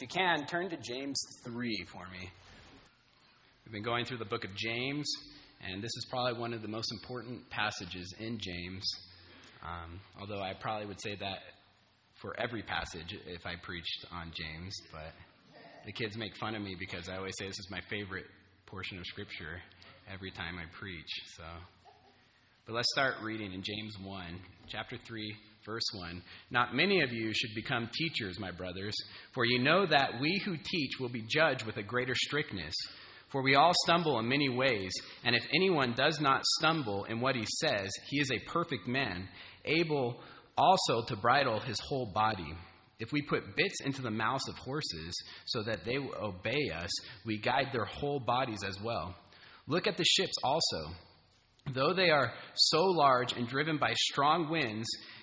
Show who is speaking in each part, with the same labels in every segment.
Speaker 1: If you can, turn to James 3 for me. We've been going through the book of James, and this is probably one of the most important passages in James. Um, although I probably would say that for every passage if I preached on James, but the kids make fun of me because I always say this is my favorite portion of Scripture every time I preach. So, but let's start reading in James 1, chapter 3, verse 1. Not many of you should become teachers, my brothers, for you know that we who teach will be judged with a greater strictness. For we all stumble in many ways, and if anyone does not stumble in what he says, he is a perfect man, able also to bridle his whole body. If we put bits into the mouths of horses so that they obey us, we guide their whole bodies as well. Look at the ships also. Though they are so large and driven by strong winds,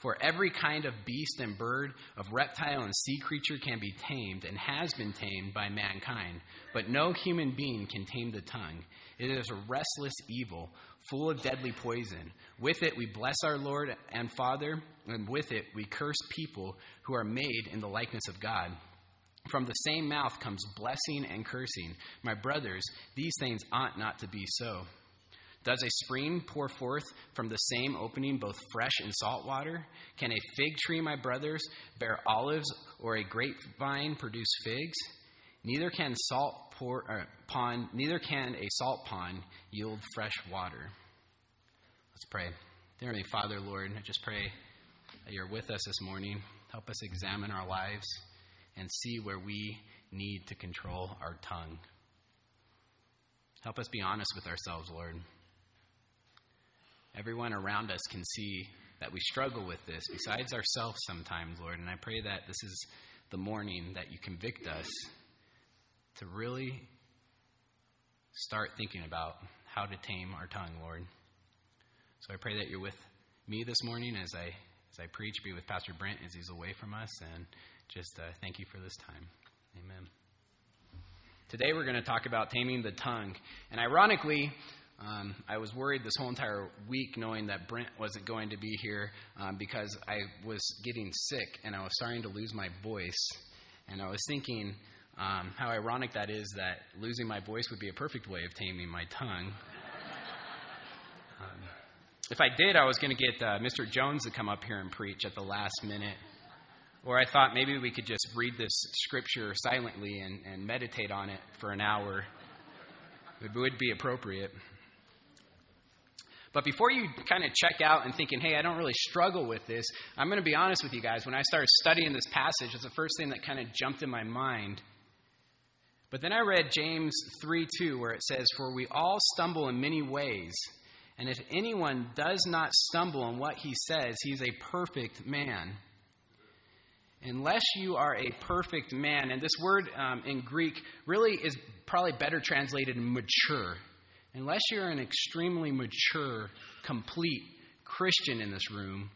Speaker 1: For every kind of beast and bird, of reptile and sea creature can be tamed and has been tamed by mankind, but no human being can tame the tongue. It is a restless evil, full of deadly poison. With it we bless our Lord and Father, and with it we curse people who are made in the likeness of God. From the same mouth comes blessing and cursing. My brothers, these things ought not to be so. Does a spring pour forth from the same opening both fresh and salt water? Can a fig tree, my brothers, bear olives, or a grapevine produce figs? Neither can salt pour, uh, pond, neither can a salt pond yield fresh water. Let's pray. Dear Heavenly Father, Lord, I just pray that you're with us this morning. Help us examine our lives and see where we need to control our tongue. Help us be honest with ourselves, Lord. Everyone around us can see that we struggle with this, besides ourselves sometimes, Lord. And I pray that this is the morning that you convict us to really start thinking about how to tame our tongue, Lord. So I pray that you're with me this morning as I as I preach. Be with Pastor Brent as he's away from us, and just uh, thank you for this time. Amen. Today we're going to talk about taming the tongue, and ironically, um, I was worried this whole entire week knowing that Brent wasn't going to be here um, because I was getting sick and I was starting to lose my voice. And I was thinking um, how ironic that is that losing my voice would be a perfect way of taming my tongue. Um, if I did, I was going to get uh, Mr. Jones to come up here and preach at the last minute. Or I thought maybe we could just read this scripture silently and, and meditate on it for an hour. It would be appropriate. But before you kind of check out and thinking, hey, I don't really struggle with this, I'm going to be honest with you guys. When I started studying this passage, it's the first thing that kind of jumped in my mind. But then I read James 3 2, where it says, For we all stumble in many ways. And if anyone does not stumble in what he says, he's a perfect man. Unless you are a perfect man, and this word um, in Greek really is probably better translated mature unless you're an extremely mature, complete Christian in this room,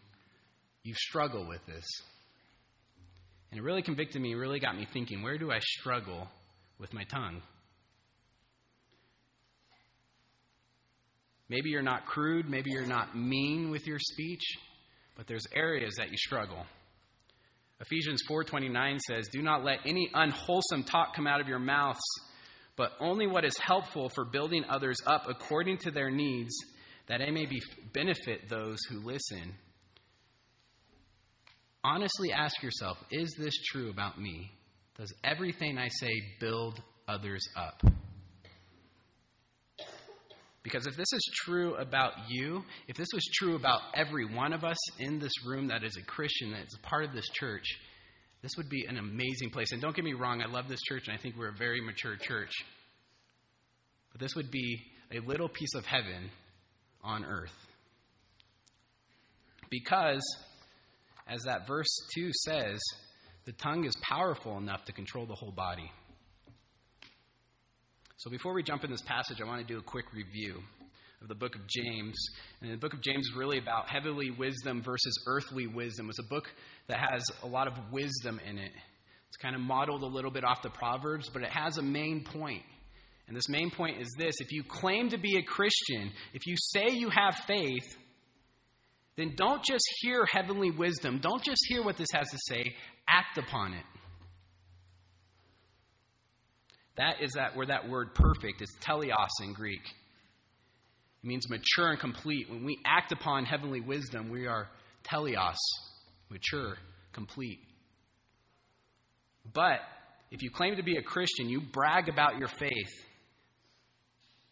Speaker 1: you struggle with this. And it really convicted me, really got me thinking where do I struggle with my tongue? Maybe you're not crude, maybe you're not mean with your speech, but there's areas that you struggle. Ephesians 4:29 says, "Do not let any unwholesome talk come out of your mouths, but only what is helpful for building others up according to their needs, that it may be benefit those who listen. Honestly ask yourself is this true about me? Does everything I say build others up? Because if this is true about you, if this was true about every one of us in this room that is a Christian, that is a part of this church, this would be an amazing place. And don't get me wrong, I love this church and I think we're a very mature church. But this would be a little piece of heaven on earth. Because, as that verse 2 says, the tongue is powerful enough to control the whole body. So before we jump in this passage, I want to do a quick review of the book of James. And the book of James is really about heavenly wisdom versus earthly wisdom. It's a book that has a lot of wisdom in it. It's kind of modeled a little bit off the Proverbs, but it has a main point. And this main point is this if you claim to be a Christian, if you say you have faith, then don't just hear heavenly wisdom. Don't just hear what this has to say, act upon it. That is that where that word perfect is teleos in Greek. It means mature and complete. When we act upon heavenly wisdom, we are teleos, mature, complete. But if you claim to be a Christian, you brag about your faith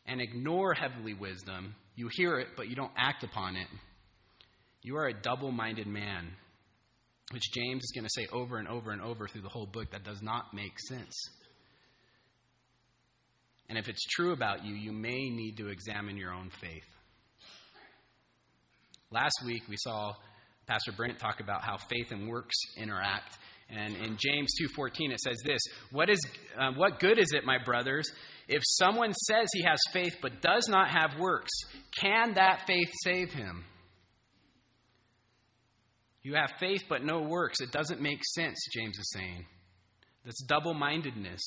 Speaker 1: and ignore heavenly wisdom, you hear it, but you don't act upon it. You are a double minded man, which James is going to say over and over and over through the whole book. That does not make sense. And if it's true about you, you may need to examine your own faith. Last week, we saw Pastor Brent talk about how faith and works interact. And in James 2:14 it says this, what is uh, what good is it, my brothers, if someone says he has faith but does not have works? Can that faith save him? You have faith but no works. It doesn't make sense, James is saying. That's double mindedness.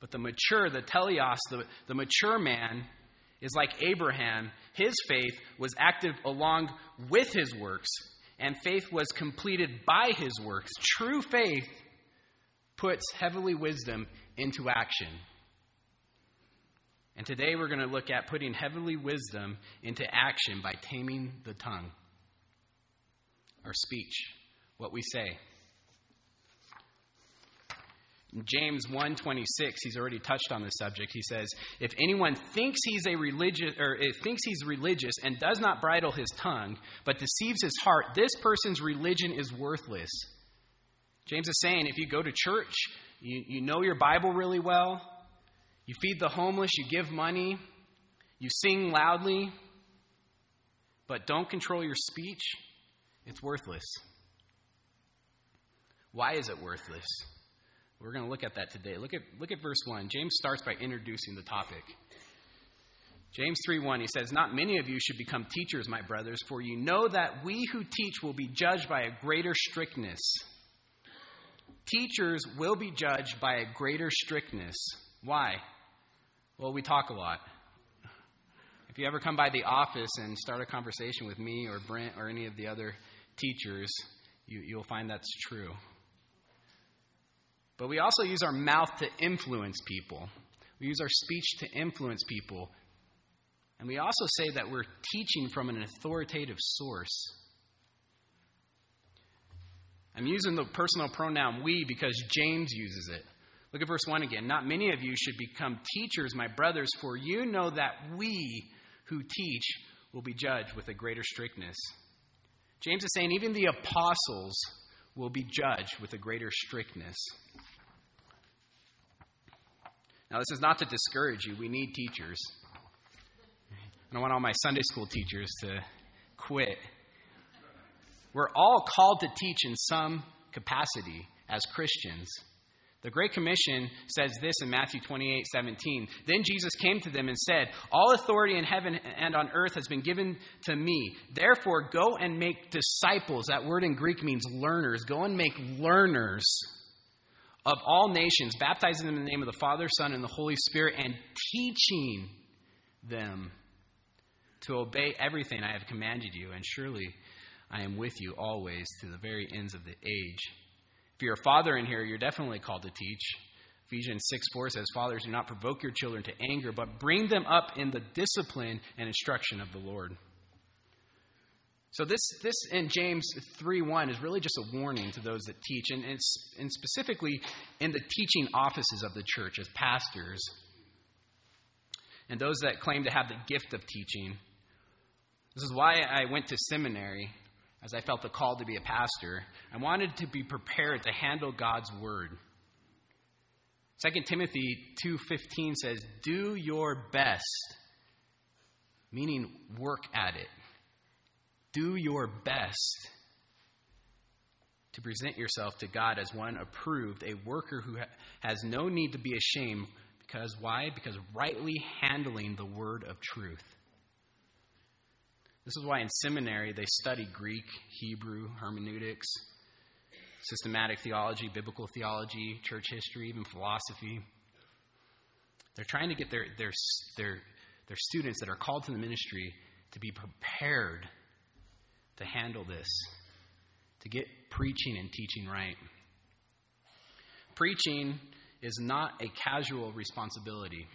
Speaker 1: But the mature, the teleos, the, the mature man is like Abraham. His faith was active along with his works, and faith was completed by his works. True faith puts heavenly wisdom into action. And today we're going to look at putting heavenly wisdom into action by taming the tongue our speech, what we say. James 1:26, he's already touched on this subject. He says, "If anyone thinks he's a religious or thinks he's religious and does not bridle his tongue, but deceives his heart, this person's religion is worthless." James is saying, if you go to church, you, you know your Bible really well, you feed the homeless, you give money, you sing loudly, but don't control your speech, it's worthless. Why is it worthless? We're going to look at that today. Look at, look at verse 1. James starts by introducing the topic. James 3:1 he says, "Not many of you should become teachers, my brothers, for you know that we who teach will be judged by a greater strictness." Teachers will be judged by a greater strictness. Why? Well, we talk a lot. If you ever come by the office and start a conversation with me or Brent or any of the other teachers, you, you'll find that's true. But we also use our mouth to influence people. We use our speech to influence people. And we also say that we're teaching from an authoritative source. I'm using the personal pronoun we because James uses it. Look at verse 1 again. Not many of you should become teachers, my brothers, for you know that we who teach will be judged with a greater strictness. James is saying even the apostles will be judged with a greater strictness. Now, this is not to discourage you. We need teachers. I don't want all my Sunday school teachers to quit. We're all called to teach in some capacity as Christians. The Great Commission says this in Matthew 28 17. Then Jesus came to them and said, All authority in heaven and on earth has been given to me. Therefore, go and make disciples. That word in Greek means learners. Go and make learners of all nations, baptizing them in the name of the Father, Son, and the Holy Spirit, and teaching them to obey everything I have commanded you. And surely I am with you always to the very ends of the age. If you're a father in here, you're definitely called to teach. Ephesians 6 4 says, Fathers, do not provoke your children to anger, but bring them up in the discipline and instruction of the Lord. So, this, this in James 3 1 is really just a warning to those that teach, and, it's, and specifically in the teaching offices of the church as pastors and those that claim to have the gift of teaching. This is why I went to seminary as I felt the call to be a pastor, I wanted to be prepared to handle God's word. 2 Timothy 2:15 says, "Do your best," meaning work at it. Do your best to present yourself to God as one approved, a worker who has no need to be ashamed Because why? Because rightly handling the word of truth. This is why in seminary they study Greek, Hebrew, hermeneutics, systematic theology, biblical theology, church history, even philosophy. They're trying to get their, their, their, their students that are called to the ministry to be prepared to handle this, to get preaching and teaching right. Preaching is not a casual responsibility.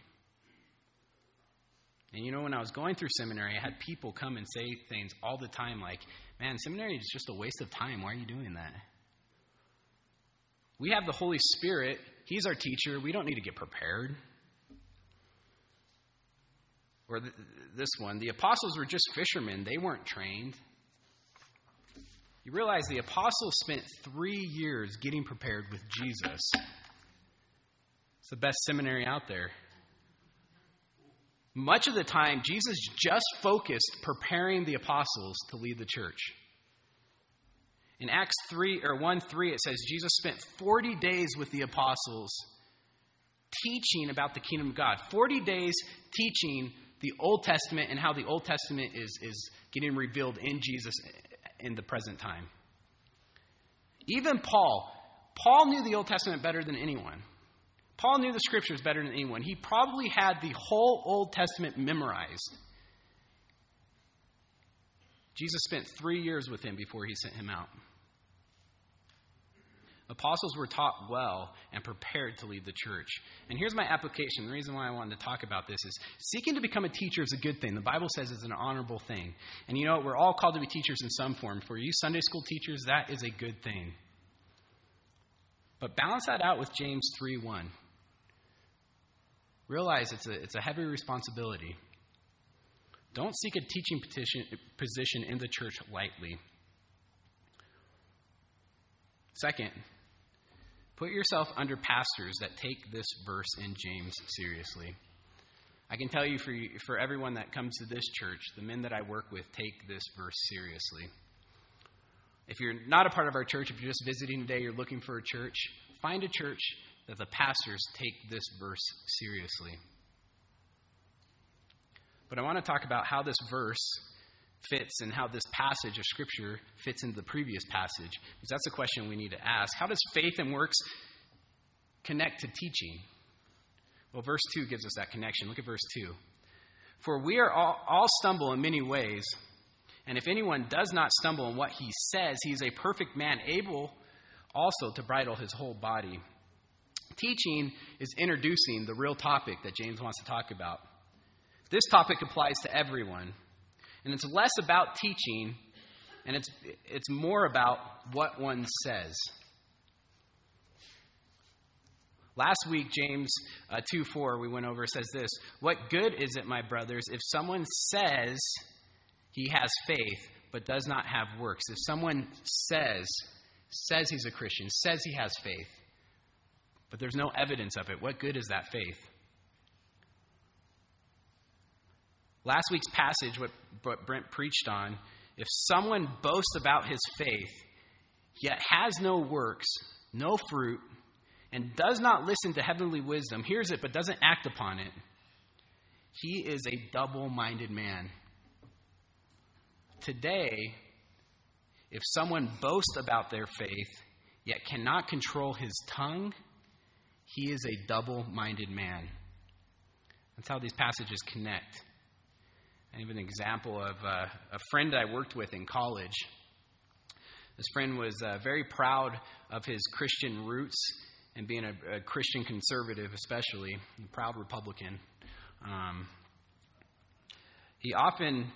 Speaker 1: And you know, when I was going through seminary, I had people come and say things all the time like, man, seminary is just a waste of time. Why are you doing that? We have the Holy Spirit, He's our teacher. We don't need to get prepared. Or this one the apostles were just fishermen, they weren't trained. You realize the apostles spent three years getting prepared with Jesus. It's the best seminary out there. Much of the time, Jesus just focused preparing the apostles to lead the church. In Acts 3 or 1 3, it says Jesus spent 40 days with the apostles teaching about the kingdom of God. 40 days teaching the Old Testament and how the Old Testament is, is getting revealed in Jesus in the present time. Even Paul, Paul knew the Old Testament better than anyone. Paul knew the scriptures better than anyone. He probably had the whole Old Testament memorized. Jesus spent three years with him before he sent him out. Apostles were taught well and prepared to lead the church. And here's my application. The reason why I wanted to talk about this is seeking to become a teacher is a good thing. The Bible says it's an honorable thing. And you know what? We're all called to be teachers in some form. For you Sunday school teachers, that is a good thing. But balance that out with James 3 1. Realize it's a, it's a heavy responsibility. Don't seek a teaching petition, position in the church lightly. Second, put yourself under pastors that take this verse in James seriously. I can tell you for, for everyone that comes to this church, the men that I work with take this verse seriously. If you're not a part of our church, if you're just visiting today, you're looking for a church, find a church that the pastors take this verse seriously. But I want to talk about how this verse fits and how this passage of Scripture fits into the previous passage. Because that's a question we need to ask. How does faith and works connect to teaching? Well, verse 2 gives us that connection. Look at verse 2. For we are all, all stumble in many ways, and if anyone does not stumble in what he says, he is a perfect man, able also to bridle his whole body. Teaching is introducing the real topic that James wants to talk about. This topic applies to everyone. And it's less about teaching, and it's, it's more about what one says. Last week, James uh, 2 4, we went over, says this What good is it, my brothers, if someone says he has faith but does not have works? If someone says, says he's a Christian, says he has faith, but there's no evidence of it, what good is that faith? Last week's passage, what, Brent preached on, if someone boasts about his faith, yet has no works, no fruit, and does not listen to heavenly wisdom, hears it but doesn't act upon it, he is a double minded man. Today, if someone boasts about their faith, yet cannot control his tongue, he is a double minded man. That's how these passages connect. I have an example of uh, a friend I worked with in college. This friend was uh, very proud of his Christian roots and being a, a Christian conservative, especially, a proud Republican. Um, he often,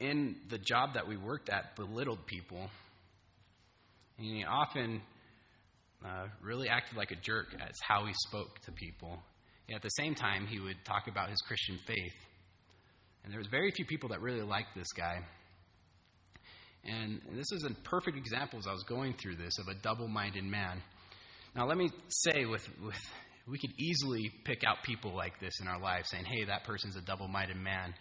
Speaker 1: in the job that we worked at, belittled people. And he often uh, really acted like a jerk as how he spoke to people. Yet at the same time, he would talk about his Christian faith. And there was very few people that really liked this guy. And, this is a perfect example as I was going through this of a double minded man. Now, let me say, with, with, we could easily pick out people like this in our lives, saying, hey, that person's a double minded man.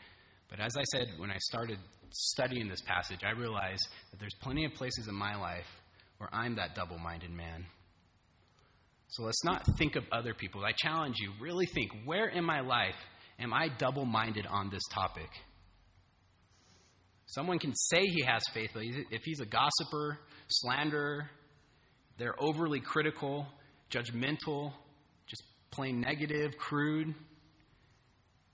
Speaker 1: But as I said when I started studying this passage, I realized that there's plenty of places in my life where I'm that double minded man. So let's not think of other people. I challenge you, really think where in my life am I double minded on this topic? Someone can say he has faith, but if he's a gossiper, slanderer, they're overly critical, judgmental, just plain negative, crude.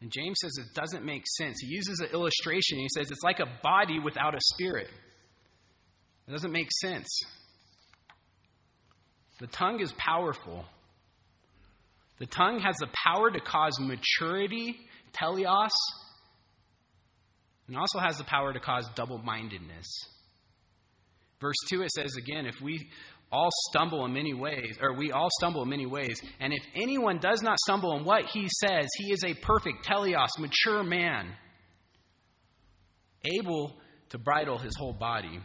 Speaker 1: And James says it doesn't make sense. He uses an illustration. He says it's like a body without a spirit. It doesn't make sense. The tongue is powerful. The tongue has the power to cause maturity, teleos, and also has the power to cause double mindedness. Verse 2 it says again, if we all stumble in many ways, or we all stumble in many ways, and if anyone does not stumble in what he says, he is a perfect teleos, mature man, able to bridle his whole body.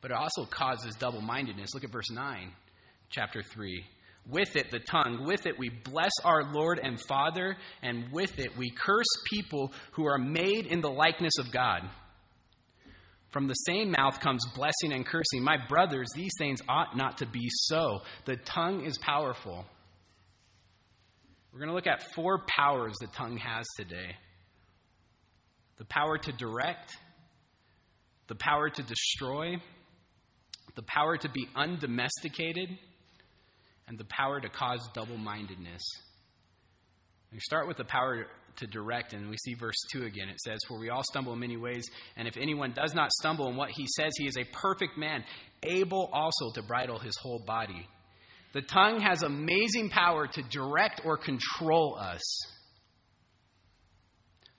Speaker 1: But it also causes double mindedness. Look at verse 9, chapter 3. With it, the tongue, with it we bless our Lord and Father, and with it we curse people who are made in the likeness of God. From the same mouth comes blessing and cursing. My brothers, these things ought not to be so. The tongue is powerful. We're going to look at four powers the tongue has today the power to direct, the power to destroy, the power to be undomesticated, and the power to cause double mindedness. We start with the power to direct, and we see verse 2 again. It says, For we all stumble in many ways, and if anyone does not stumble in what he says, he is a perfect man, able also to bridle his whole body. The tongue has amazing power to direct or control us.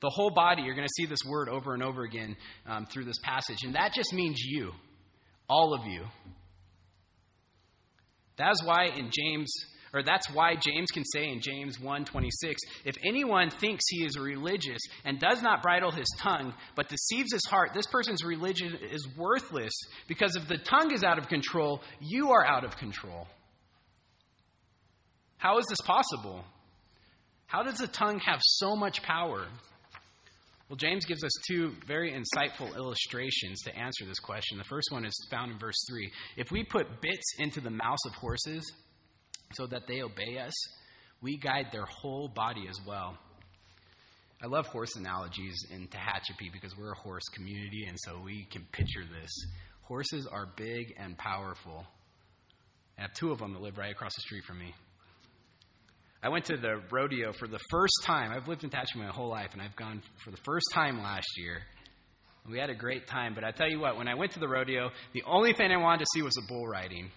Speaker 1: The whole body, you're going to see this word over and over again um, through this passage, and that just means you, all of you. That's why in James or that's why James can say in James 1:26, if anyone thinks he is religious and does not bridle his tongue, but deceives his heart, this person's religion is worthless because if the tongue is out of control, you are out of control. How is this possible? How does the tongue have so much power? Well, James gives us two very insightful illustrations to answer this question. The first one is found in verse 3. If we put bits into the mouths of horses so that they obey us, we guide their whole body as well. I love horse analogies in Tehachapi because we're a horse community, and so we can picture this. Horses are big and powerful. I have two of them that live right across the street from me. I went to the rodeo for the first time. I've lived in Tehachapi my whole life, and I've gone for the first time last year. We had a great time, but I tell you what, when I went to the rodeo, the only thing I wanted to see was the bull riding.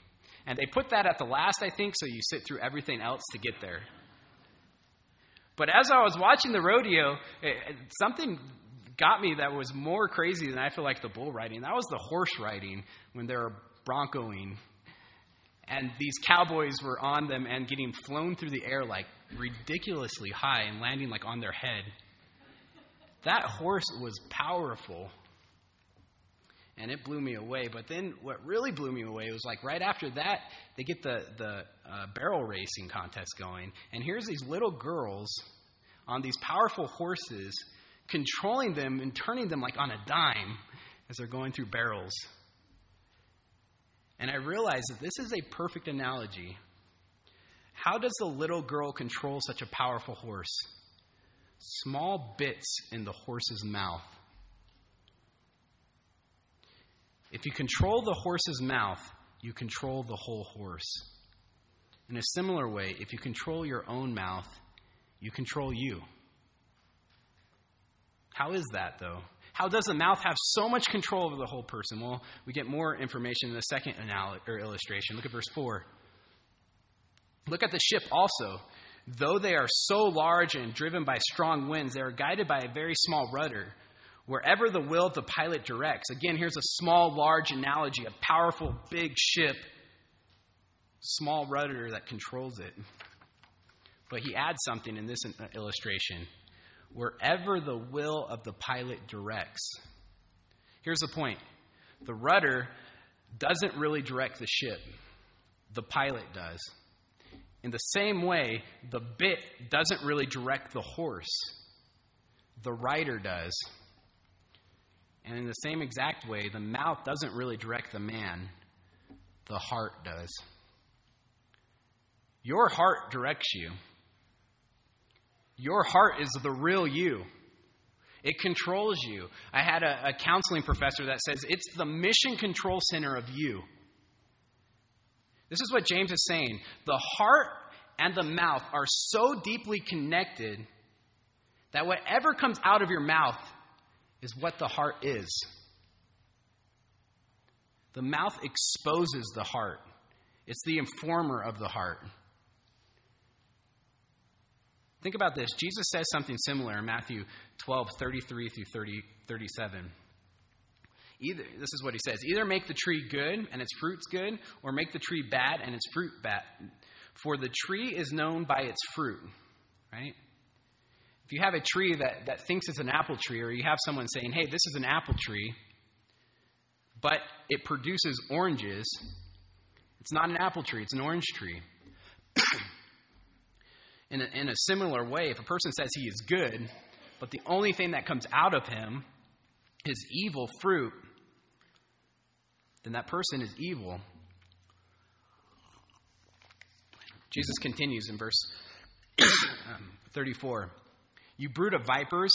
Speaker 1: And they put that at the last, I think, so you sit through everything else to get there. But as I was watching the rodeo, it, something got me that was more crazy than I feel like the bull riding. That was the horse riding when they were broncoing. And these cowboys were on them and getting flown through the air like ridiculously high and landing like on their head. That horse was powerful and it blew me away. But then what really blew me away was like right after that, they get the, the uh, barrel racing contest going. And here's these little girls on these powerful horses controlling them and turning them like on a dime as they're going through barrels. And I realized that this is a perfect analogy. How does the little girl control such a powerful horse? Small bits in the horse's mouth If you control the horse's mouth, you control the whole horse. In a similar way, if you control your own mouth, you control you. How is that, though? How does the mouth have so much control over the whole person? Well, we get more information in the second anal- or illustration. Look at verse 4. Look at the ship also. Though they are so large and driven by strong winds, they are guided by a very small rudder wherever the will of the pilot directs. Again, here's a small, large analogy a powerful, big ship, small rudder that controls it. But he adds something in this illustration wherever the will of the pilot directs. Here's the point the rudder doesn't really direct the ship, the pilot does. In the same way, the bit doesn't really direct the horse, the rider does. And in the same exact way, the mouth doesn't really direct the man, the heart does. Your heart directs you. Your heart is the real you. It controls you. I had a, a, counseling professor that says it's the mission control center of you. This is what James is saying. The heart and the mouth are so deeply connected that whatever comes out of your mouth is what the heart is. The mouth exposes the heart, it's the informer of the heart. Think about this. Jesus says something similar in Matthew 12, 33 through 30, 37. Either, this is what he says either make the tree good and its fruits good, or make the tree bad and its fruit bad. For the tree is known by its fruit. Right? If you have a tree that, that thinks it's an apple tree, or you have someone saying, hey, this is an apple tree, but it produces oranges, it's not an apple tree, it's an orange tree. in a, in a similar way, if a person says he is good, but the only thing that comes out of him is evil fruit, then that person is evil. Jesus continues in verse um, 34 You brood of vipers,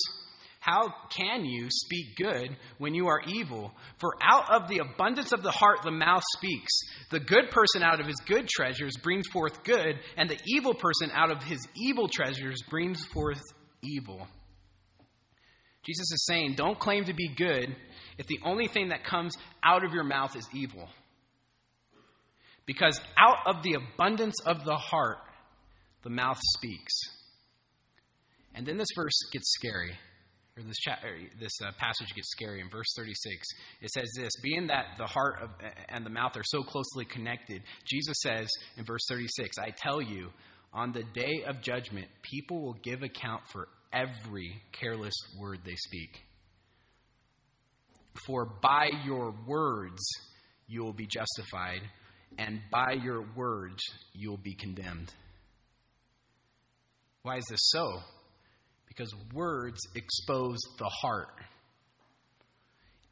Speaker 1: how can you speak good when you are evil? For out of the abundance of the heart the mouth speaks. The good person out of his good treasures brings forth good, and the evil person out of his evil treasures brings forth evil. Jesus is saying, don't claim to be good if the only thing that comes out of your mouth is evil. Because out of the abundance of the heart, the mouth speaks. And then this verse gets scary or this, cha- or this uh, passage gets scary. In verse 36, it says this Being that the heart of, and the mouth are so closely connected, Jesus says in verse 36, I tell you, on the day of judgment, people will give account for every careless word they speak. For by your words you will be justified, and by your words you will be condemned. Why is this so? Because words expose the heart.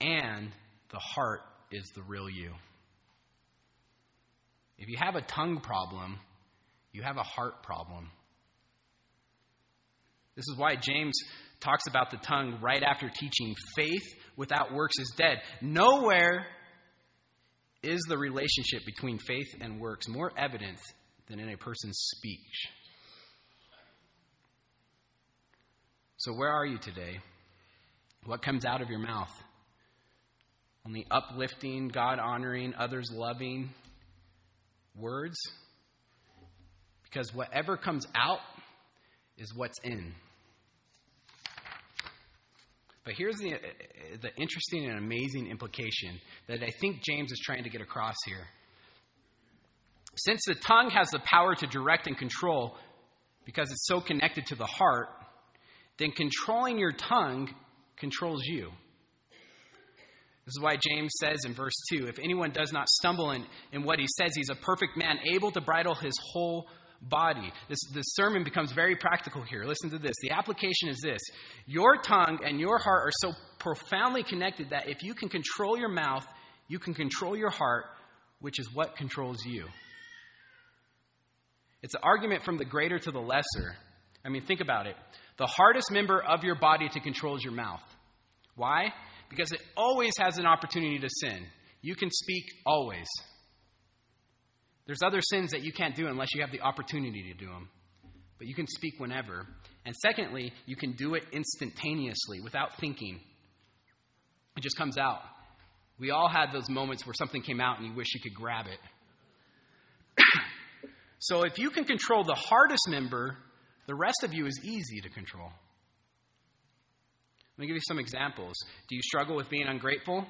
Speaker 1: And the heart is the real you. If you have a tongue problem, you have a heart problem. This is why James talks about the tongue right after teaching faith without works is dead. Nowhere is the relationship between faith and works more evident than in a person's speech. So, where are you today? What comes out of your mouth? Only uplifting, God honoring, others loving words? Because whatever comes out is what's in. But here's the, the interesting and amazing implication that I think James is trying to get across here. Since the tongue has the power to direct and control, because it's so connected to the heart, then controlling your tongue controls you. This is why James says in verse 2 if anyone does not stumble in, in what he says, he's a perfect man, able to bridle his whole body. This, this sermon becomes very practical here. Listen to this. The application is this Your tongue and your heart are so profoundly connected that if you can control your mouth, you can control your heart, which is what controls you. It's an argument from the greater to the lesser. I mean, think about it. The hardest member of your body to control is your mouth. Why? Because it always has an opportunity to sin. You can speak always. There's other sins that you can't do unless you have the opportunity to do them. But you can speak whenever. And secondly, you can do it instantaneously without thinking. It just comes out. We all had those moments where something came out and you wish you could grab it. so if you can control the hardest member the rest of you is easy to control. Let me give you some examples. Do you struggle with being ungrateful?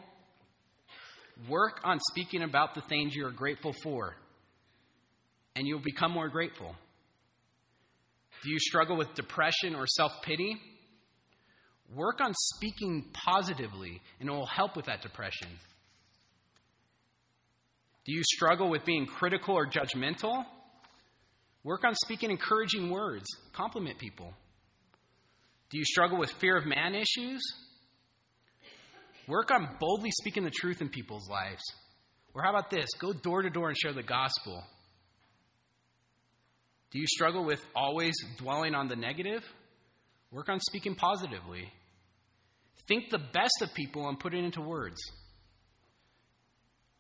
Speaker 1: Work on speaking about the things you are grateful for, and you'll become more grateful. Do you struggle with depression or self pity? Work on speaking positively, and it will help with that depression. Do you struggle with being critical or judgmental? Work on speaking encouraging words. Compliment people. Do you struggle with fear of man issues? Work on boldly speaking the truth in people's lives. Or how about this? Go door to door and share the gospel. Do you struggle with always dwelling on the negative? Work on speaking positively. Think the best of people and put it into words.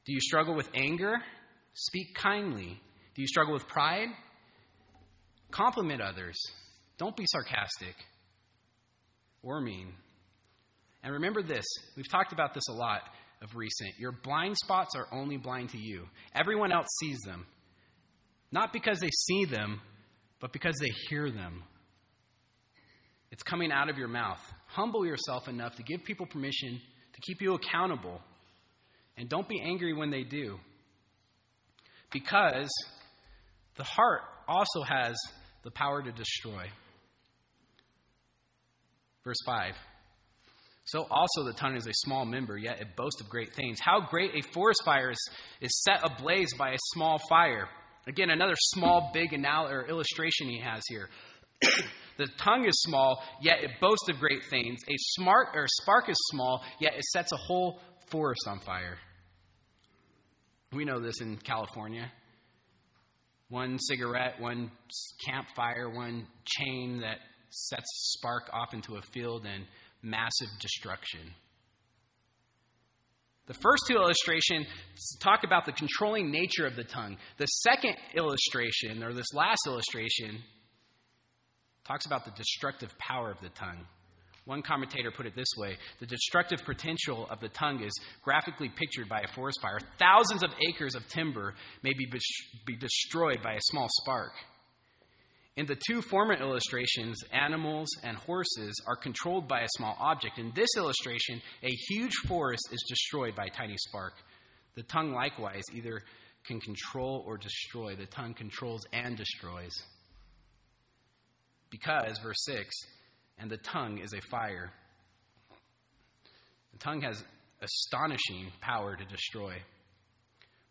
Speaker 1: Do you struggle with anger? Speak kindly. Do you struggle with pride? Compliment others. Don't be sarcastic or mean. And remember this we've talked about this a lot of recent. Your blind spots are only blind to you, everyone else sees them. Not because they see them, but because they hear them. It's coming out of your mouth. Humble yourself enough to give people permission to keep you accountable. And don't be angry when they do. Because the heart also has the power to destroy. Verse 5. So also the tongue is a small member, yet it boasts of great things. How great a forest fire is, is set ablaze by a small fire. Again, another small, big anal- or illustration he has here. the tongue is small, yet it boasts of great things. A smart or spark is small, yet it sets a whole forest on fire. We know this in California. One cigarette, one campfire, one chain that sets spark off into a field and massive destruction. The first two illustrations talk about the controlling nature of the tongue. The second illustration, or this last illustration, talks about the destructive power of the tongue. One commentator put it this way The destructive potential of the tongue is graphically pictured by a forest fire. Thousands of acres of timber may be, be destroyed by a small spark. In the two former illustrations, animals and horses are controlled by a small object. In this illustration, a huge forest is destroyed by a tiny spark. The tongue, likewise, either can control or destroy. The tongue controls and destroys. Because, verse 6, and the tongue is a fire. The tongue has astonishing power to destroy.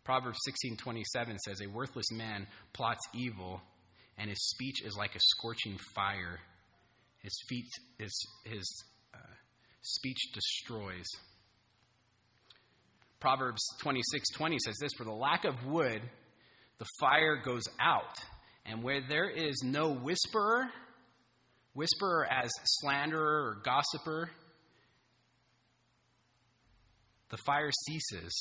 Speaker 1: Proverbs 16:27 says a worthless man plots evil and his speech is like a scorching fire. His feet, his, his uh, speech destroys. Proverbs 26 20 says this For the lack of wood, the fire goes out, and where there is no whisperer, whisperer as slanderer or gossiper, the fire ceases.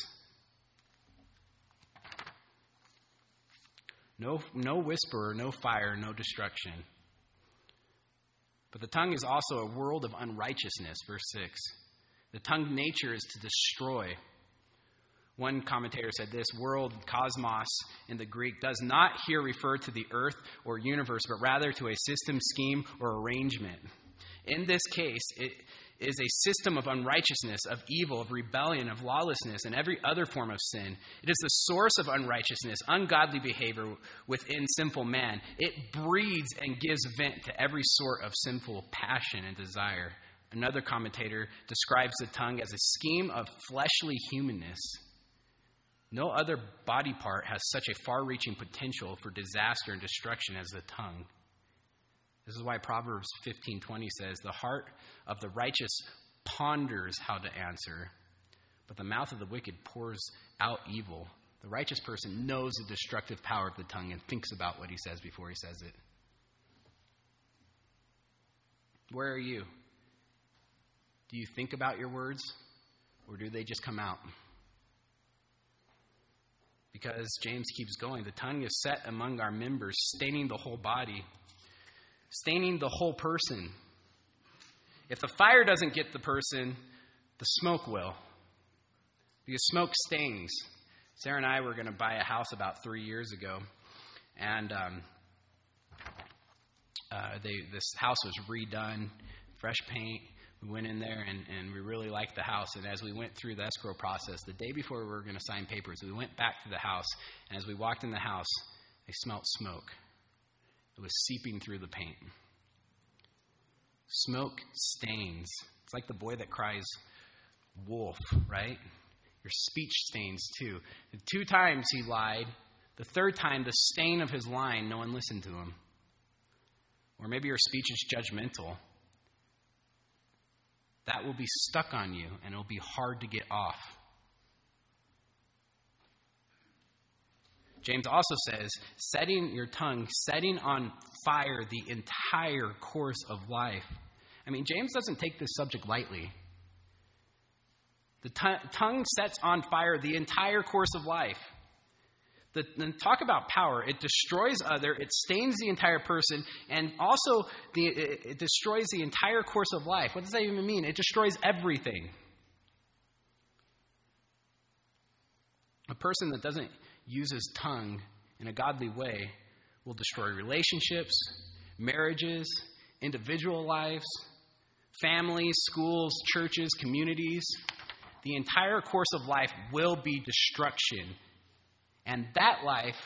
Speaker 1: No, no whisper, no fire, no destruction. But the tongue is also a world of unrighteousness, verse 6. The tongue nature is to destroy. One commentator said this world, cosmos in the Greek, does not here refer to the earth or universe, but rather to a system, scheme, or arrangement. In this case, it, is a system of unrighteousness, of evil, of rebellion, of lawlessness, and every other form of sin. It is the source of unrighteousness, ungodly behavior within sinful man. It breeds and gives vent to every sort of sinful passion and desire. Another commentator describes the tongue as a scheme of fleshly humanness. No other body part has such a far reaching potential for disaster and destruction as the tongue. This is why Proverbs 15:20 says, "The heart of the righteous ponders how to answer, but the mouth of the wicked pours out evil." The righteous person knows the destructive power of the tongue and thinks about what he says before he says it. Where are you? Do you think about your words or do they just come out? Because James keeps going, the tongue is set among our members, staining the whole body staining the whole person. If the fire doesn't get the person, the smoke will. Because smoke stains. Sarah and I were going to buy a house about three years ago, and um, uh, they, this house was redone, fresh paint. We went in there and, and we really liked the house. And as we went through the escrow process, the day before we were going to sign papers, we went back to the house. And as we walked in the house, they smelt smoke. It was seeping through the paint. Smoke stains. It's like the boy that cries wolf, right? Your speech stains too. The two times he lied. The third time, the stain of his lying, no one listened to him. Or maybe your speech is judgmental. That will be stuck on you, and it'll be hard to get off. James also says, setting your tongue, setting on fire the entire course of life. I mean, James doesn't take this subject lightly. The t- tongue sets on fire the entire course of life. The, talk about power. It destroys other, it stains the entire person, and also the, it, it destroys the entire course of life. What does that even mean? It destroys everything. A person that doesn't use his tongue in a godly way will destroy relationships, marriages, individual lives, families, schools, churches, communities. The entire course of life will be destruction and that life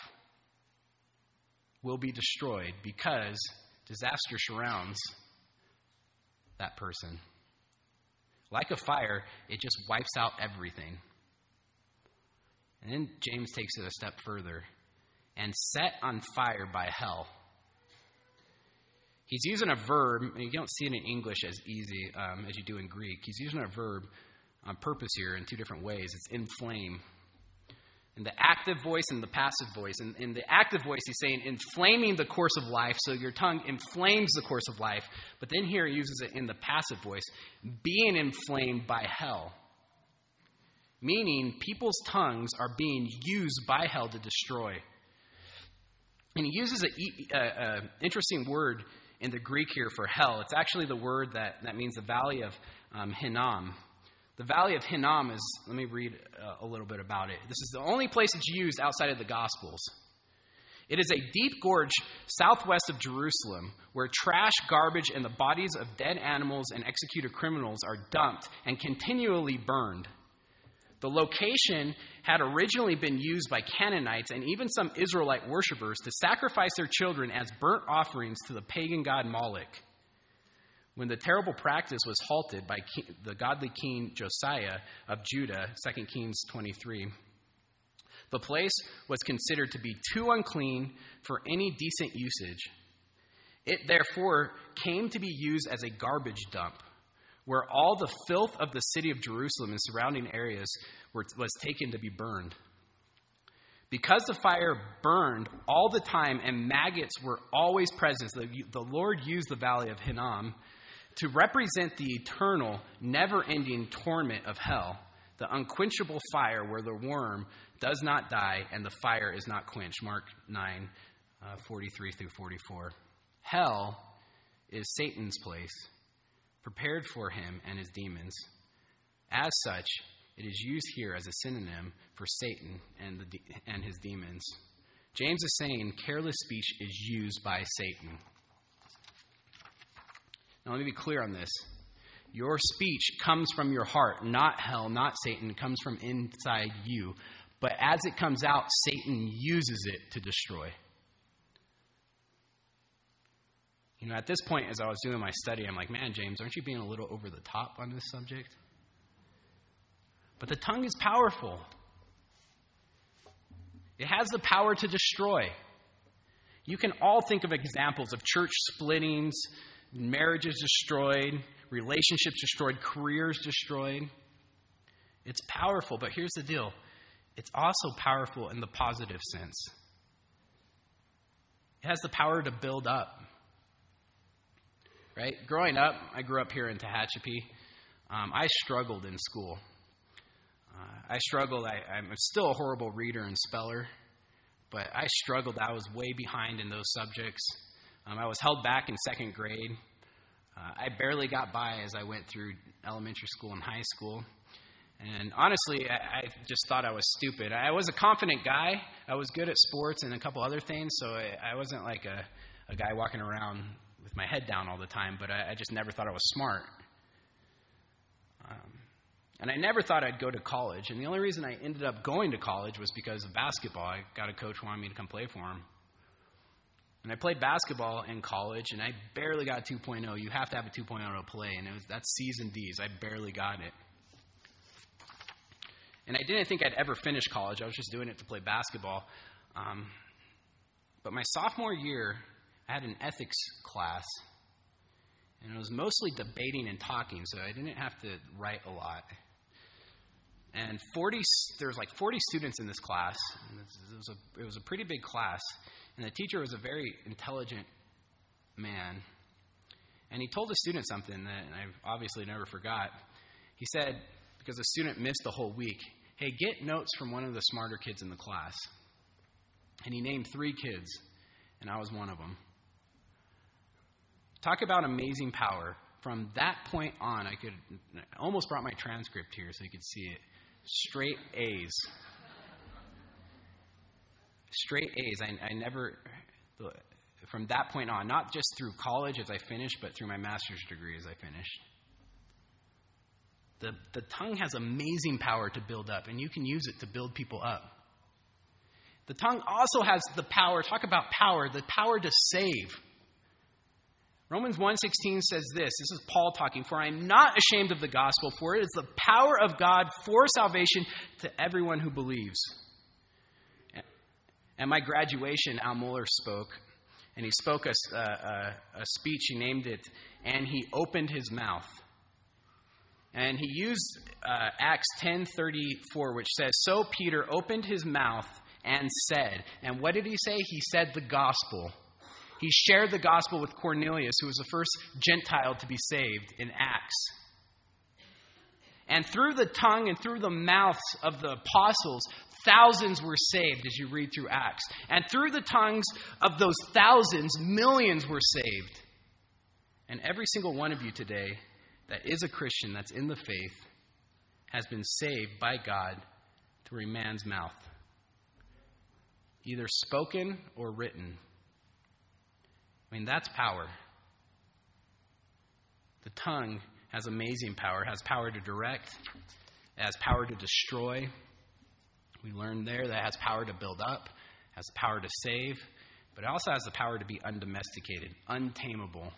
Speaker 1: will be destroyed because disaster surrounds that person. Like a fire, it just wipes out everything. And then James takes it a step further and set on fire by hell. He's using a verb, and you don't see it in English as easy um, as you do in Greek. He's using a verb on purpose here in two different ways. It's inflame the active voice and the passive voice. In, in the active voice, he's saying inflaming the course of life, so your tongue inflames the course of life. But then here he uses it in the passive voice, being inflamed by hell. Meaning, people's tongues are being used by hell to destroy. And he uses an interesting word in the Greek here for hell. It's actually the word that, that means the valley of um, Hinnom. The Valley of Hinnom is, let me read uh, a little bit about it. This is the only place it's used outside of the Gospels. It is a deep gorge southwest of Jerusalem where trash, garbage, and the bodies of dead animals and executed criminals are dumped and continually burned. The location had originally been used by Canaanites and even some Israelite worshippers to sacrifice their children as burnt offerings to the pagan god Moloch when the terrible practice was halted by the godly king Josiah of Judah, 2 Kings 23. The place was considered to be too unclean for any decent usage. It therefore came to be used as a garbage dump, where all the filth of the city of Jerusalem and surrounding areas were, was taken to be burned. Because the fire burned all the time and maggots were always present, the, the Lord used the valley of Hinnom to represent the eternal, never ending torment of hell, the unquenchable fire where the worm does not die and the fire is not quenched. Mark 9, uh, 43 through 44. Hell is Satan's place, prepared for him and his demons. As such, it is used here as a synonym for Satan and, the and his demons. James is saying careless speech is used by Satan. Now, let me be clear on this. Your speech comes from your heart, not hell, not Satan. It comes from inside you. But as it comes out, Satan uses it to destroy. You know, at this point, as I was doing my study, I'm like, man, James, aren't you being a little over the top on this subject? But the tongue is powerful, it has the power to destroy. You can all think of examples of church splittings, marriages destroyed, relationships destroyed, careers destroyed. It's powerful, but here's the deal it's also powerful in the positive sense. It has the power to build up. Right? Growing up, I grew up here in Tehachapi. Um, I struggled in school. Uh, I struggled. I, I'm still a horrible reader and speller, but I struggled. I was way behind in those subjects. Um, I was held back in second grade. Uh, I barely got by as I went through elementary school and high school. And honestly, I, I, just thought I was stupid. I was a confident guy. I was good at sports and a couple other things, so I, I wasn't like a, a guy walking around with my head down all the time, but I, I just never thought I was smart. Um, and I never thought I'd go to college. And the only reason I ended up going to college was because of basketball. I got a coach wanting me to come play for him. And I played basketball in college, and I barely got 2.0. You have to have a 2.0 to play, and it was that's C's and D's. I barely got it. And I didn't think I'd ever finish college. I was just doing it to play basketball. Um, but my sophomore year, I had an ethics class, and it was mostly debating and talking, so I didn't have to write a lot. And 40, there was like 40 students in this class. It was, a, it was a pretty big class. And the teacher was a very intelligent man. And he told a student something that I've obviously never forgot. He said, because the student missed the whole week, hey, get notes from one of the smarter kids in the class. And he named three kids, and I was one of them. Talk about amazing power. From that point on, I could I almost brought my transcript here so you could see it. Straight A's. Straight A's. I, I never, from that point on, not just through college as I finished, but through my master's degree as I finished. The, the tongue has amazing power to build up, and you can use it to build people up. The tongue also has the power, talk about power, the power to save. Romans 1:16 says this. This is Paul talking, "For I am not ashamed of the gospel, for it is the power of God for salvation to everyone who believes." At my graduation, Al Mohler spoke, and he spoke a, a, a speech. He named it, "And he opened his mouth." And he used uh, Acts 10:34, which says, "So Peter opened his mouth and said." And what did he say? He said the gospel. He shared the gospel with Cornelius, who was the first Gentile to be saved in Acts. And through the tongue and through the mouths of the apostles, thousands were saved as you read through Acts. And through the tongues of those thousands, millions were saved. And every single one of you today that is a Christian, that's in the faith, has been saved by God through a man's mouth, either spoken or written. I mean, that's power. The tongue has amazing power, has power to direct, has power to destroy. We learned there that has power to build up, has power to save, but it also has the power to be undomesticated, untamable.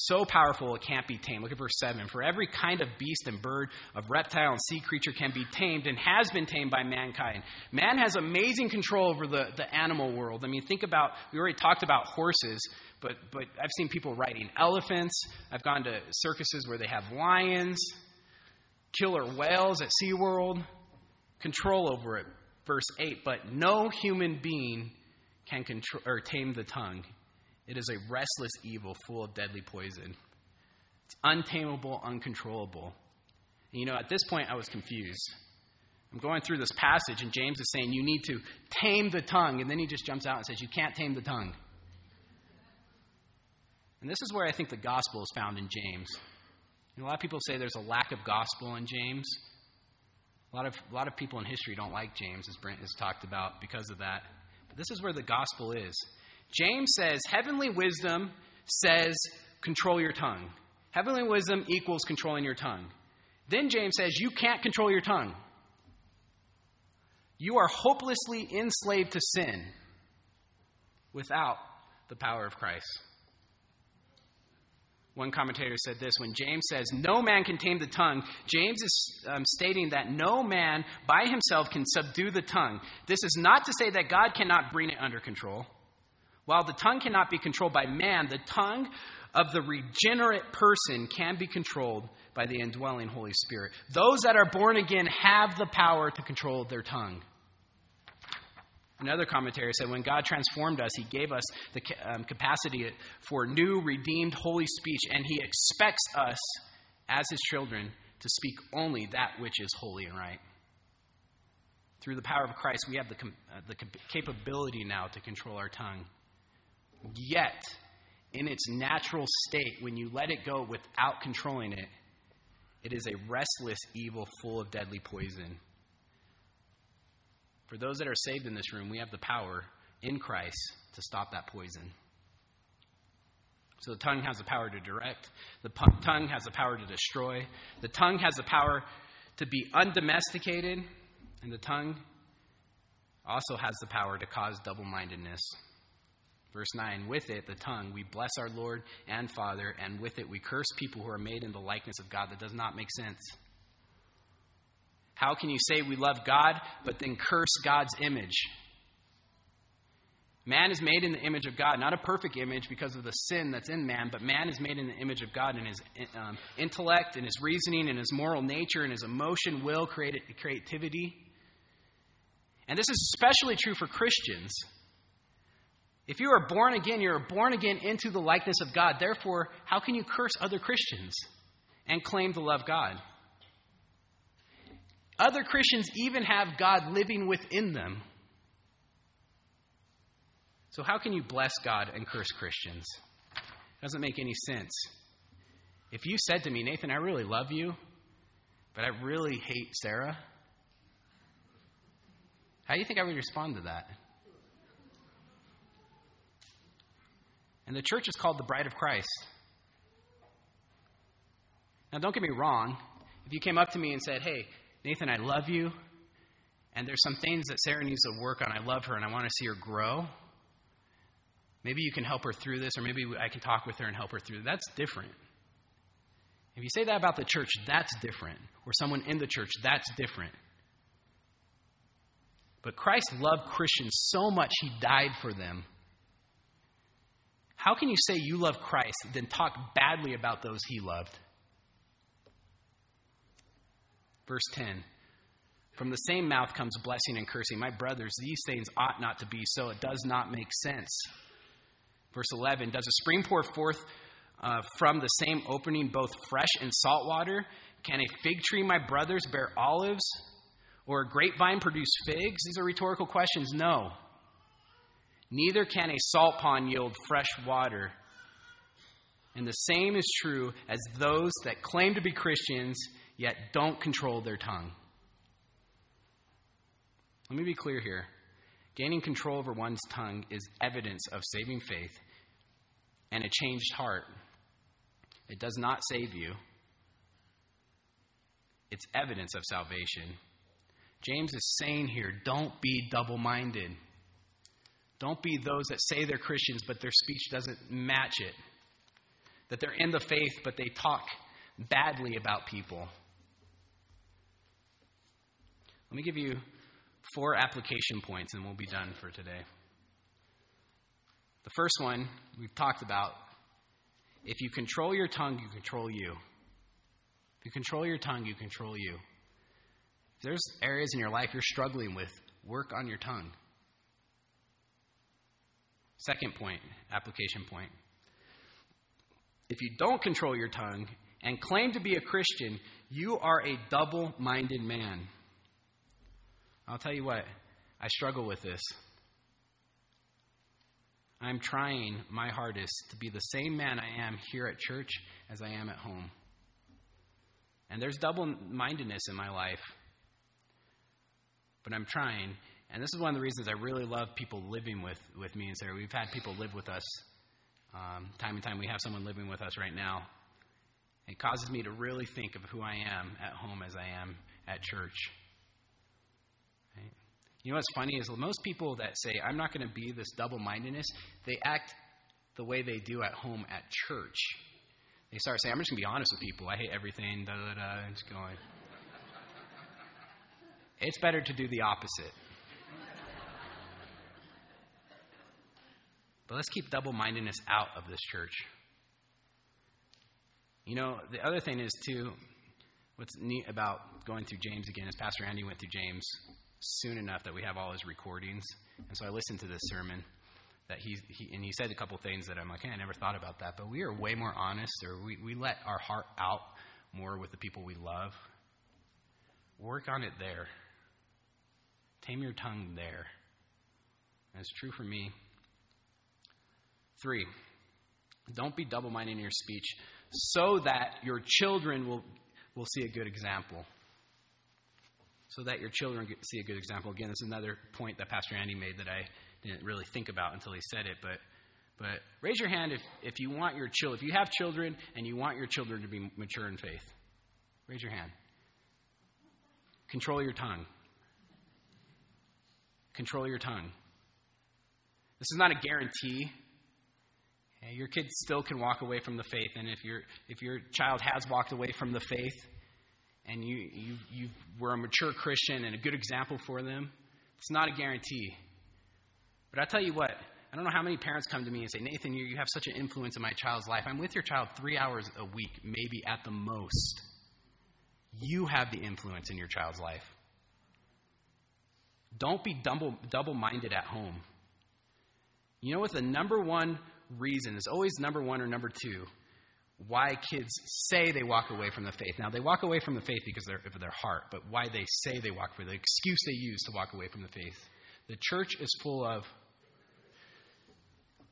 Speaker 1: So powerful it can't be tamed. Look at verse 7. For every kind of beast and bird, of reptile and sea creature can be tamed and has been tamed by mankind. Man has amazing control over the, the animal world. I mean, think about, we already talked about horses, but, but I've seen people riding elephants. I've gone to circuses where they have lions, killer whales at SeaWorld, control over it. Verse 8, but no human being can control, or tame the tongue. It is a restless evil full of deadly poison. It's untamable, uncontrollable. And you know, at this point, I was confused. I'm going through this passage, and James is saying, You need to tame the tongue. And then he just jumps out and says, You can't tame the tongue. And this is where I think the gospel is found in James. a lot of people say there's a lack of gospel in James. A lot of, a lot of people in history don't like James, as Brent has talked about, because of that. But this is where the gospel is. James says heavenly wisdom says control your tongue. Heavenly wisdom equals controlling your tongue. Then James says you can't control your tongue. You are hopelessly enslaved to sin without the power of Christ. One commentator said this when James says, No man can tame the tongue, James is um, stating that no man by himself can subdue the tongue. This is not to say that God cannot bring it under control. While the tongue cannot be controlled by man, the tongue of the regenerate person can be controlled by the indwelling Holy Spirit. Those that are born again have the power to control their tongue. Another commentary said when God transformed us, He gave us the um, capacity for new, redeemed, holy speech, and He expects us, as His children, to speak only that which is holy and right. Through the power of Christ, we have the, uh, the capability now to control our tongue. Yet, in its natural state, when you let it go without controlling it, it is a restless evil full of deadly poison. For those that are saved in this room, we have the power in Christ to stop that poison. So the tongue has the power to direct, the tongue has the power to destroy, the tongue has the power to be undomesticated, and the tongue also has the power to cause double mindedness. Verse 9, with it, the tongue, we bless our Lord and Father, and with it we curse people who are made in the likeness of God. That does not make sense. How can you say we love God, but then curse God's image? Man is made in the image of God, not a perfect image because of the sin that's in man, but man is made in the image of God in his um, intellect, in his reasoning, in his moral nature, in his emotion, will, creativity. And this is especially true for Christians. If you are born again, you are born again into the likeness of God. Therefore, how can you curse other Christians and claim to love God? Other Christians even have God living within them. So, how can you bless God and curse Christians? It doesn't make any sense. If you said to me, Nathan, I really love you, but I really hate Sarah, how do you think I would respond to that? And the church is called the bride of Christ. Now, don't get me wrong. If you came up to me and said, Hey, Nathan, I love you, and there's some things that Sarah needs to work on, I love her, and I want to see her grow, maybe you can help her through this, or maybe I can talk with her and help her through. That's different. If you say that about the church, that's different. Or someone in the church, that's different. But Christ loved Christians so much, he died for them. How can you say you love Christ, then talk badly about those he loved? Verse 10 From the same mouth comes blessing and cursing. My brothers, these things ought not to be so. It does not make sense. Verse 11 Does a spring pour forth uh, from the same opening both fresh and salt water? Can a fig tree, my brothers, bear olives? Or a grapevine produce figs? These are rhetorical questions. No. Neither can a salt pond yield fresh water. And the same is true as those that claim to be Christians yet don't control their tongue. Let me be clear here. Gaining control over one's tongue is evidence of saving faith and a changed heart. It does not save you, it's evidence of salvation. James is saying here don't be double minded. Don't be those that say they're Christians, but their speech doesn't match it. That they're in the faith, but they talk badly about people. Let me give you four application points and we'll be done for today. The first one we've talked about if you control your tongue, you control you. If you control your tongue, you control you. If there's areas in your life you're struggling with, work on your tongue. Second point, application point. If you don't control your tongue and claim to be a Christian, you are a double minded man. I'll tell you what, I struggle with this. I'm trying my hardest to be the same man I am here at church as I am at home. And there's double mindedness in my life. But I'm trying. And this is one of the reasons I really love people living with, with me and Sarah. We've had people live with us um, time and time. We have someone living with us right now. It causes me to really think of who I am at home as I am at church. You know what's funny is most people that say, I'm not going to be this double mindedness, they act the way they do at home at church. They start saying, I'm just going to be honest with people. I hate everything, da da da, just going. It's better to do the opposite. But let's keep double mindedness out of this church. You know, the other thing is, too, what's neat about going through James again is Pastor Andy went through James soon enough that we have all his recordings. And so I listened to this sermon that he, he and he said a couple things that I'm like, hey, I never thought about that. But we are way more honest, or we, we let our heart out more with the people we love. Work on it there. Tame your tongue there. And it's true for me. Three, don't be double minded in your speech so that your children will, will see a good example. So that your children see a good example. Again, is another point that Pastor Andy made that I didn't really think about until he said it. But, but raise your hand if, if you want your children, if you have children and you want your children to be mature in faith. Raise your hand. Control your tongue. Control your tongue. This is not a guarantee. Your kids still can walk away from the faith, and if, your if your child has walked away from the faith and you, you, you were a mature Christian and a good example for them, it's not a guarantee. But I tell you what, I don't know how many parents come to me and say, Nathan, you, you have such an influence in my child's life. I'm with your child three hours a week, maybe at the most. You have the influence in your child's life. Don't be double minded at home. You know what the number one reason is always number one or number two why kids say they walk away from the faith. Now, they walk away from the faith because of their heart, but why they say they walk away, the excuse they use to walk away from the faith. The church is full of.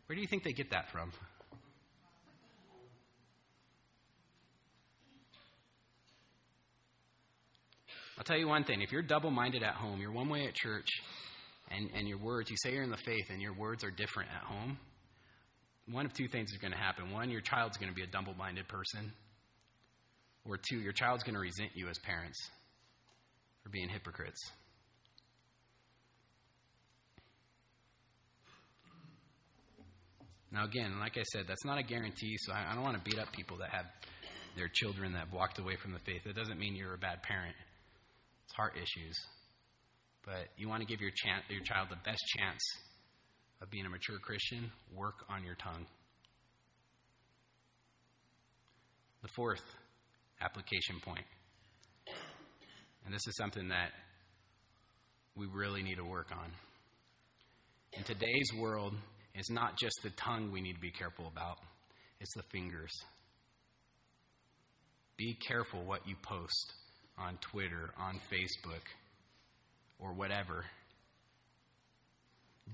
Speaker 1: Where do you think they get that from? I'll tell you one thing if you're double minded at home, you're one way at church, and, and your words, you say you're in the faith, and your words are different at home, one of two things is going to happen. One, your child's going to be a double minded person. Or two, your child's going to resent you as parents for being hypocrites. Now, again, like I said, that's not a guarantee, so I, don't want to beat up people that have their children that have walked away from the faith. That doesn't mean you're a bad parent. It's heart issues. But you want to give your, chance, your child the best chance of being a mature Christian, work on your tongue. The fourth application point, and this is something that we really need to work on. In today's world, it's not just the tongue we need to be careful about, it's the fingers. Be careful what you post on Twitter, on Facebook, or whatever.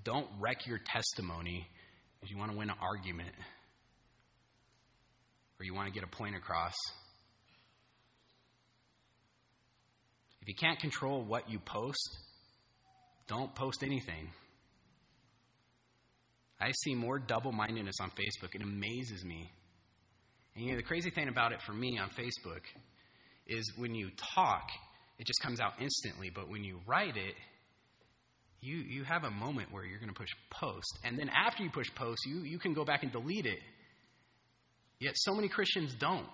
Speaker 1: Don't wreck your testimony if you want to win an argument or you want to get a point across. If you can't control what you post, don't post anything. I see more double mindedness on Facebook. It amazes me. And you know, the crazy thing about it for me on Facebook is when you talk, it just comes out instantly. But when you write it, you, you have a moment where you're going to push post. And then after you push post, you, you can go back and delete it. Yet so many Christians don't.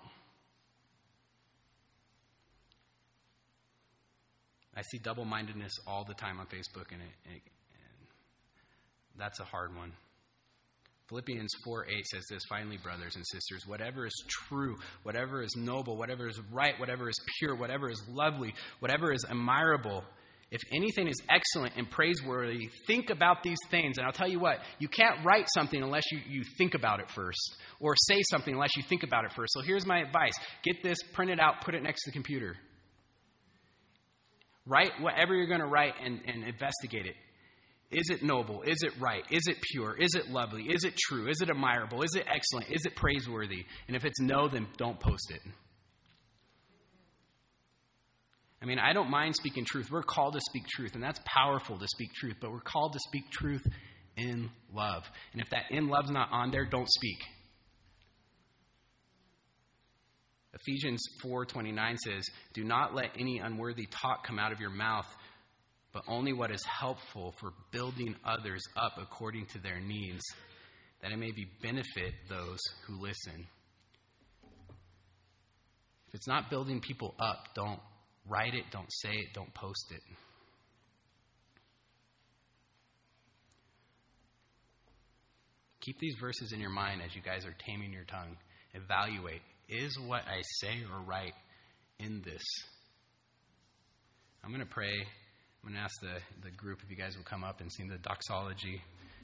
Speaker 1: I see double mindedness all the time on Facebook, and, it, and, and that's a hard one. Philippians 4 8 says this finally, brothers and sisters, whatever is true, whatever is noble, whatever is right, whatever is pure, whatever is lovely, whatever is admirable, if anything is excellent and praiseworthy, think about these things. And I'll tell you what, you can't write something unless you, you think about it first, or say something unless you think about it first. So here's my advice get this, print it out, put it next to the computer. Write whatever you're going to write and, and investigate it. Is it noble? Is it right? Is it pure? Is it lovely? Is it true? Is it admirable? Is it excellent? Is it praiseworthy? And if it's no, then don't post it. I mean, I don't mind speaking truth. We're called to speak truth, and that's powerful to speak truth, but we're called to speak truth in love. And if that in love's not on there, don't speak. Ephesians 4:29 says, "Do not let any unworthy talk come out of your mouth, but only what is helpful for building others up according to their needs, that it may be benefit those who listen." If it's not building people up, don't Write it, don't say it, don't post it. Keep these verses in your mind as you guys are taming your tongue. Evaluate is what I say or write in this? I'm going to pray. I'm going to ask the, the group if you guys will come up and sing the doxology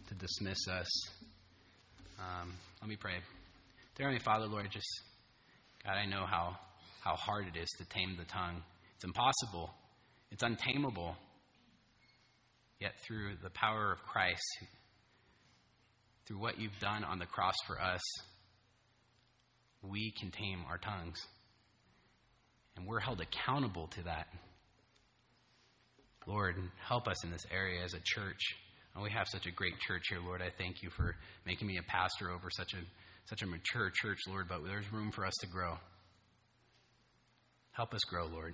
Speaker 1: to dismiss us. Um, let me pray. Dear Heavenly Father, Lord, just, God, I know how, how hard it is to tame the tongue. It's impossible, it's untamable. Yet, through the power of Christ, through what you've done on the cross for us, we can tame our tongues. And we're held accountable to that. Lord, help us in this area as a church. And we have such a great church here, Lord. I thank you for making me a pastor over such a such a mature church, Lord, but there's room for us to grow. Help us grow, Lord.